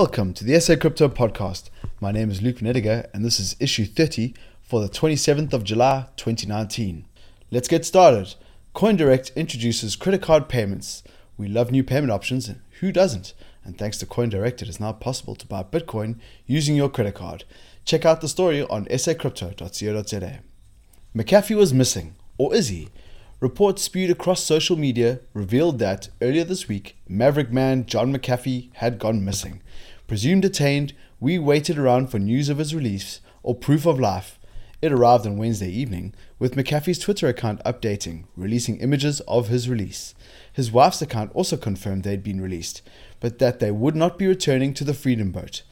Welcome to the SA Crypto Podcast. My name is Luke Nediger, and this is issue 30 for the 27th of July 2019. Let's get started. CoinDirect introduces credit card payments. We love new payment options, and who doesn't? And thanks to CoinDirect, it is now possible to buy Bitcoin using your credit card. Check out the story on sacrypto.co.za. McAfee was missing, or is he? Reports spewed across social media revealed that earlier this week, Maverick man John McAfee had gone missing. Presumed detained, we waited around for news of his release or proof of life. It arrived on Wednesday evening, with McAfee's Twitter account updating, releasing images of his release. His wife's account also confirmed they'd been released, but that they would not be returning to the Freedom Boat.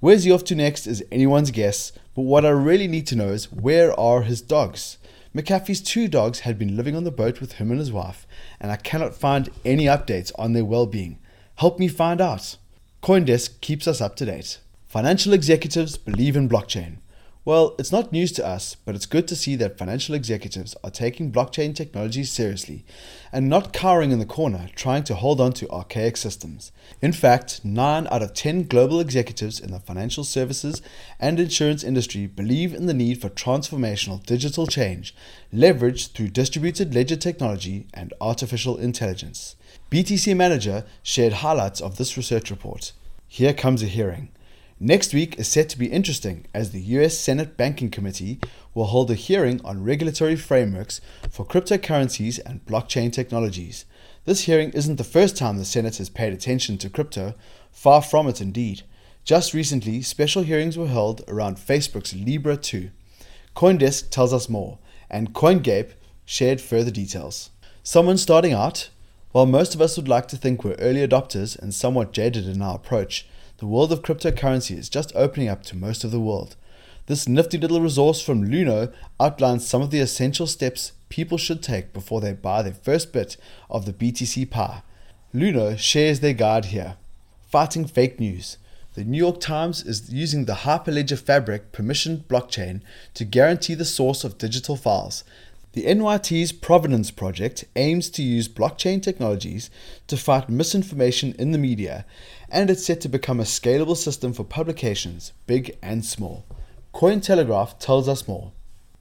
Where's he off to next is anyone's guess, but what I really need to know is where are his dogs? McAfee's two dogs had been living on the boat with him and his wife, and I cannot find any updates on their well being. Help me find out. Coindesk keeps us up to date. Financial executives believe in blockchain. Well, it's not news to us, but it's good to see that financial executives are taking blockchain technology seriously and not cowering in the corner trying to hold on to archaic systems. In fact, 9 out of 10 global executives in the financial services and insurance industry believe in the need for transformational digital change leveraged through distributed ledger technology and artificial intelligence. BTC Manager shared highlights of this research report. Here comes a hearing. Next week is set to be interesting as the US Senate Banking Committee will hold a hearing on regulatory frameworks for cryptocurrencies and blockchain technologies. This hearing isn't the first time the Senate has paid attention to crypto, far from it indeed. Just recently, special hearings were held around Facebook's Libra 2. Coindesk tells us more, and CoinGape shared further details. Someone starting out? While most of us would like to think we're early adopters and somewhat jaded in our approach, the world of cryptocurrency is just opening up to most of the world. This nifty little resource from Luno outlines some of the essential steps people should take before they buy their first bit of the BTC pie. Luno shares their guide here. Fighting fake news. The New York Times is using the Hyperledger Fabric permissioned blockchain to guarantee the source of digital files. The NYT's Provenance Project aims to use blockchain technologies to fight misinformation in the media, and it's set to become a scalable system for publications, big and small. Cointelegraph tells us more.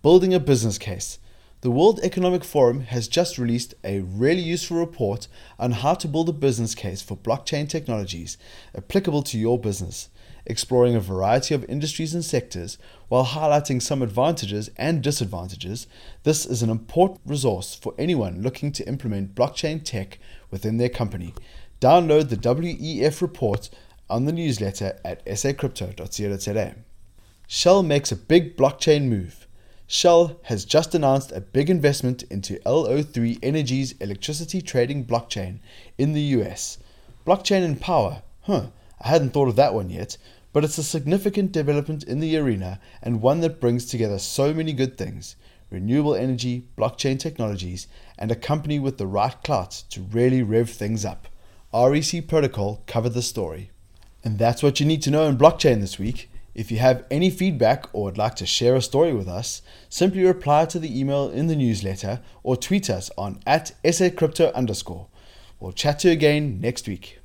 Building a business case. The World Economic Forum has just released a really useful report on how to build a business case for blockchain technologies applicable to your business exploring a variety of industries and sectors while highlighting some advantages and disadvantages, this is an important resource for anyone looking to implement blockchain tech within their company. Download the WEF report on the newsletter at sacrypto.co.za. Shell makes a big blockchain move. Shell has just announced a big investment into LO3 Energy's electricity trading blockchain in the US. Blockchain and power, huh? I hadn't thought of that one yet, but it's a significant development in the arena and one that brings together so many good things renewable energy, blockchain technologies, and a company with the right clout to really rev things up. REC Protocol covered the story. And that's what you need to know in blockchain this week. If you have any feedback or would like to share a story with us, simply reply to the email in the newsletter or tweet us on at sacrypto underscore. We'll chat to you again next week.